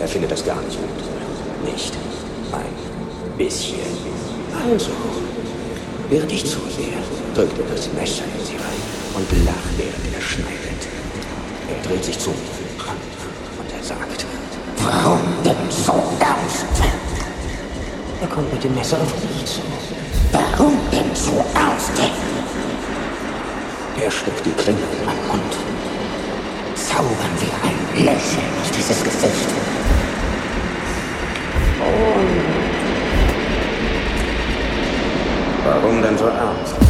Er findet das gar nicht gut. Nicht ein bisschen. Also werde ich zu sehr, drückt er das Messer in sie rein und lacht, während er schneidet. Er dreht sich zu mir und er sagt, warum denn so aus? Er kommt mit dem Messer auf mich zu. Warum denn so aus? Er steckt die Klinge in meinen Mund. Zaubern wir ein Lächeln auf dieses Gesicht. Warum denn so ernst?